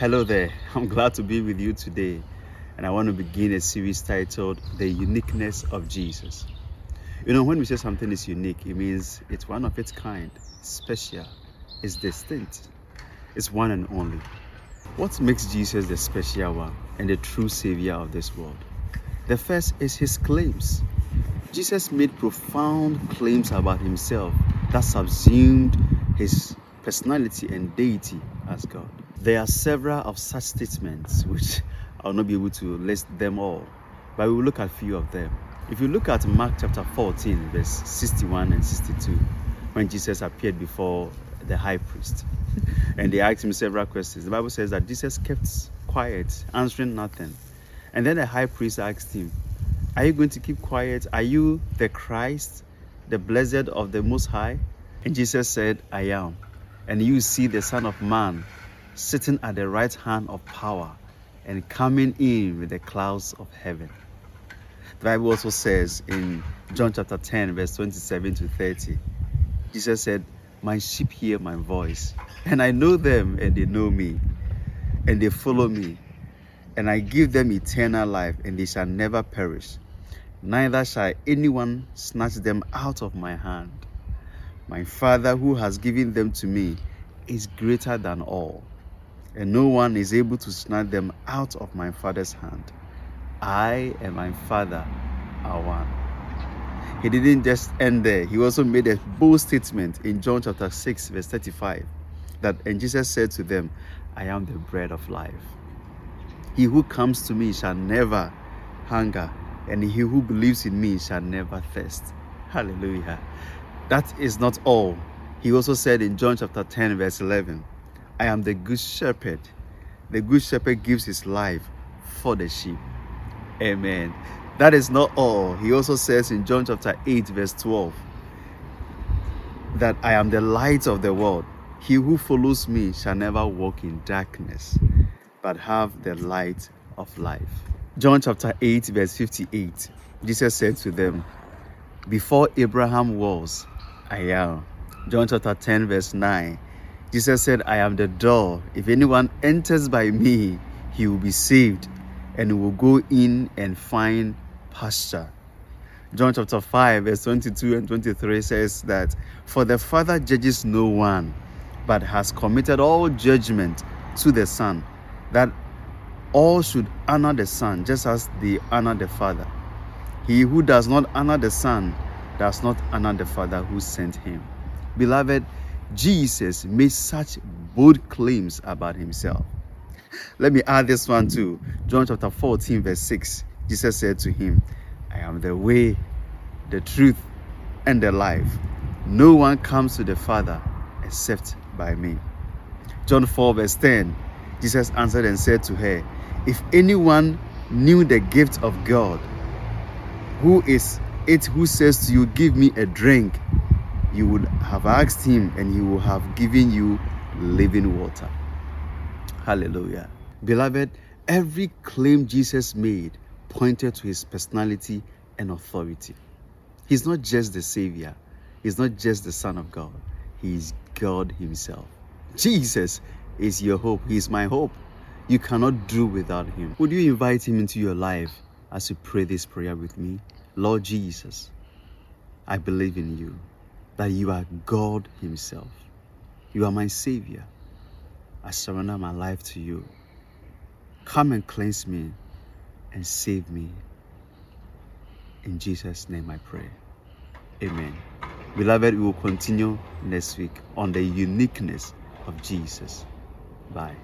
Hello there, I'm glad to be with you today, and I want to begin a series titled The Uniqueness of Jesus. You know, when we say something is unique, it means it's one of its kind, special, it's distinct, it's one and only. What makes Jesus the special one and the true Savior of this world? The first is his claims. Jesus made profound claims about himself that subsumed his personality and deity as God. There are several of such statements which I'll not be able to list them all, but we will look at a few of them. If you look at Mark chapter 14, verse 61 and 62, when Jesus appeared before the high priest and they asked him several questions, the Bible says that Jesus kept quiet, answering nothing. And then the high priest asked him, Are you going to keep quiet? Are you the Christ, the blessed of the Most High? And Jesus said, I am. And you see the Son of Man sitting at the right hand of power and coming in with the clouds of heaven. The Bible also says in John chapter 10, verse 27 to 30, Jesus said, My sheep hear my voice, and I know them, and they know me, and they follow me, and I give them eternal life, and they shall never perish, neither shall anyone snatch them out of my hand. My Father, who has given them to me, is greater than all, and no one is able to snatch them out of my Father's hand. I and my Father are one. He didn't just end there, he also made a bold statement in John chapter 6, verse 35 that, and Jesus said to them, I am the bread of life. He who comes to me shall never hunger, and he who believes in me shall never thirst. Hallelujah. That is not all. He also said in John chapter 10, verse 11, I am the good shepherd. The good shepherd gives his life for the sheep. Amen. That is not all. He also says in John chapter 8, verse 12, that I am the light of the world. He who follows me shall never walk in darkness, but have the light of life. John chapter 8, verse 58, Jesus said to them, Before Abraham was, I am. John chapter 10, verse 9, Jesus said, I am the door. If anyone enters by me, he will be saved and will go in and find pasture. John chapter 5, verse 22 and 23 says that, For the Father judges no one, but has committed all judgment to the Son, that all should honor the Son just as they honor the Father. He who does not honor the Son does not honor the Father who sent him. Beloved, Jesus made such bold claims about himself. Let me add this one too. John chapter 14, verse 6. Jesus said to him, I am the way, the truth, and the life. No one comes to the Father except by me. John 4, verse 10. Jesus answered and said to her, If anyone knew the gift of God, who is it who says to you, Give me a drink, you would have asked him, and he will have given you living water. Hallelujah. Beloved, every claim Jesus made pointed to his personality and authority. He's not just the Savior, he's not just the Son of God, he is God Himself. Jesus is your hope, He is my hope. You cannot do without Him. Would you invite Him into your life as you pray this prayer with me? Lord Jesus, I believe in you, that you are God Himself. You are my Savior. I surrender my life to you. Come and cleanse me and save me. In Jesus' name I pray. Amen. Beloved, we will continue next week on the uniqueness of Jesus. Bye.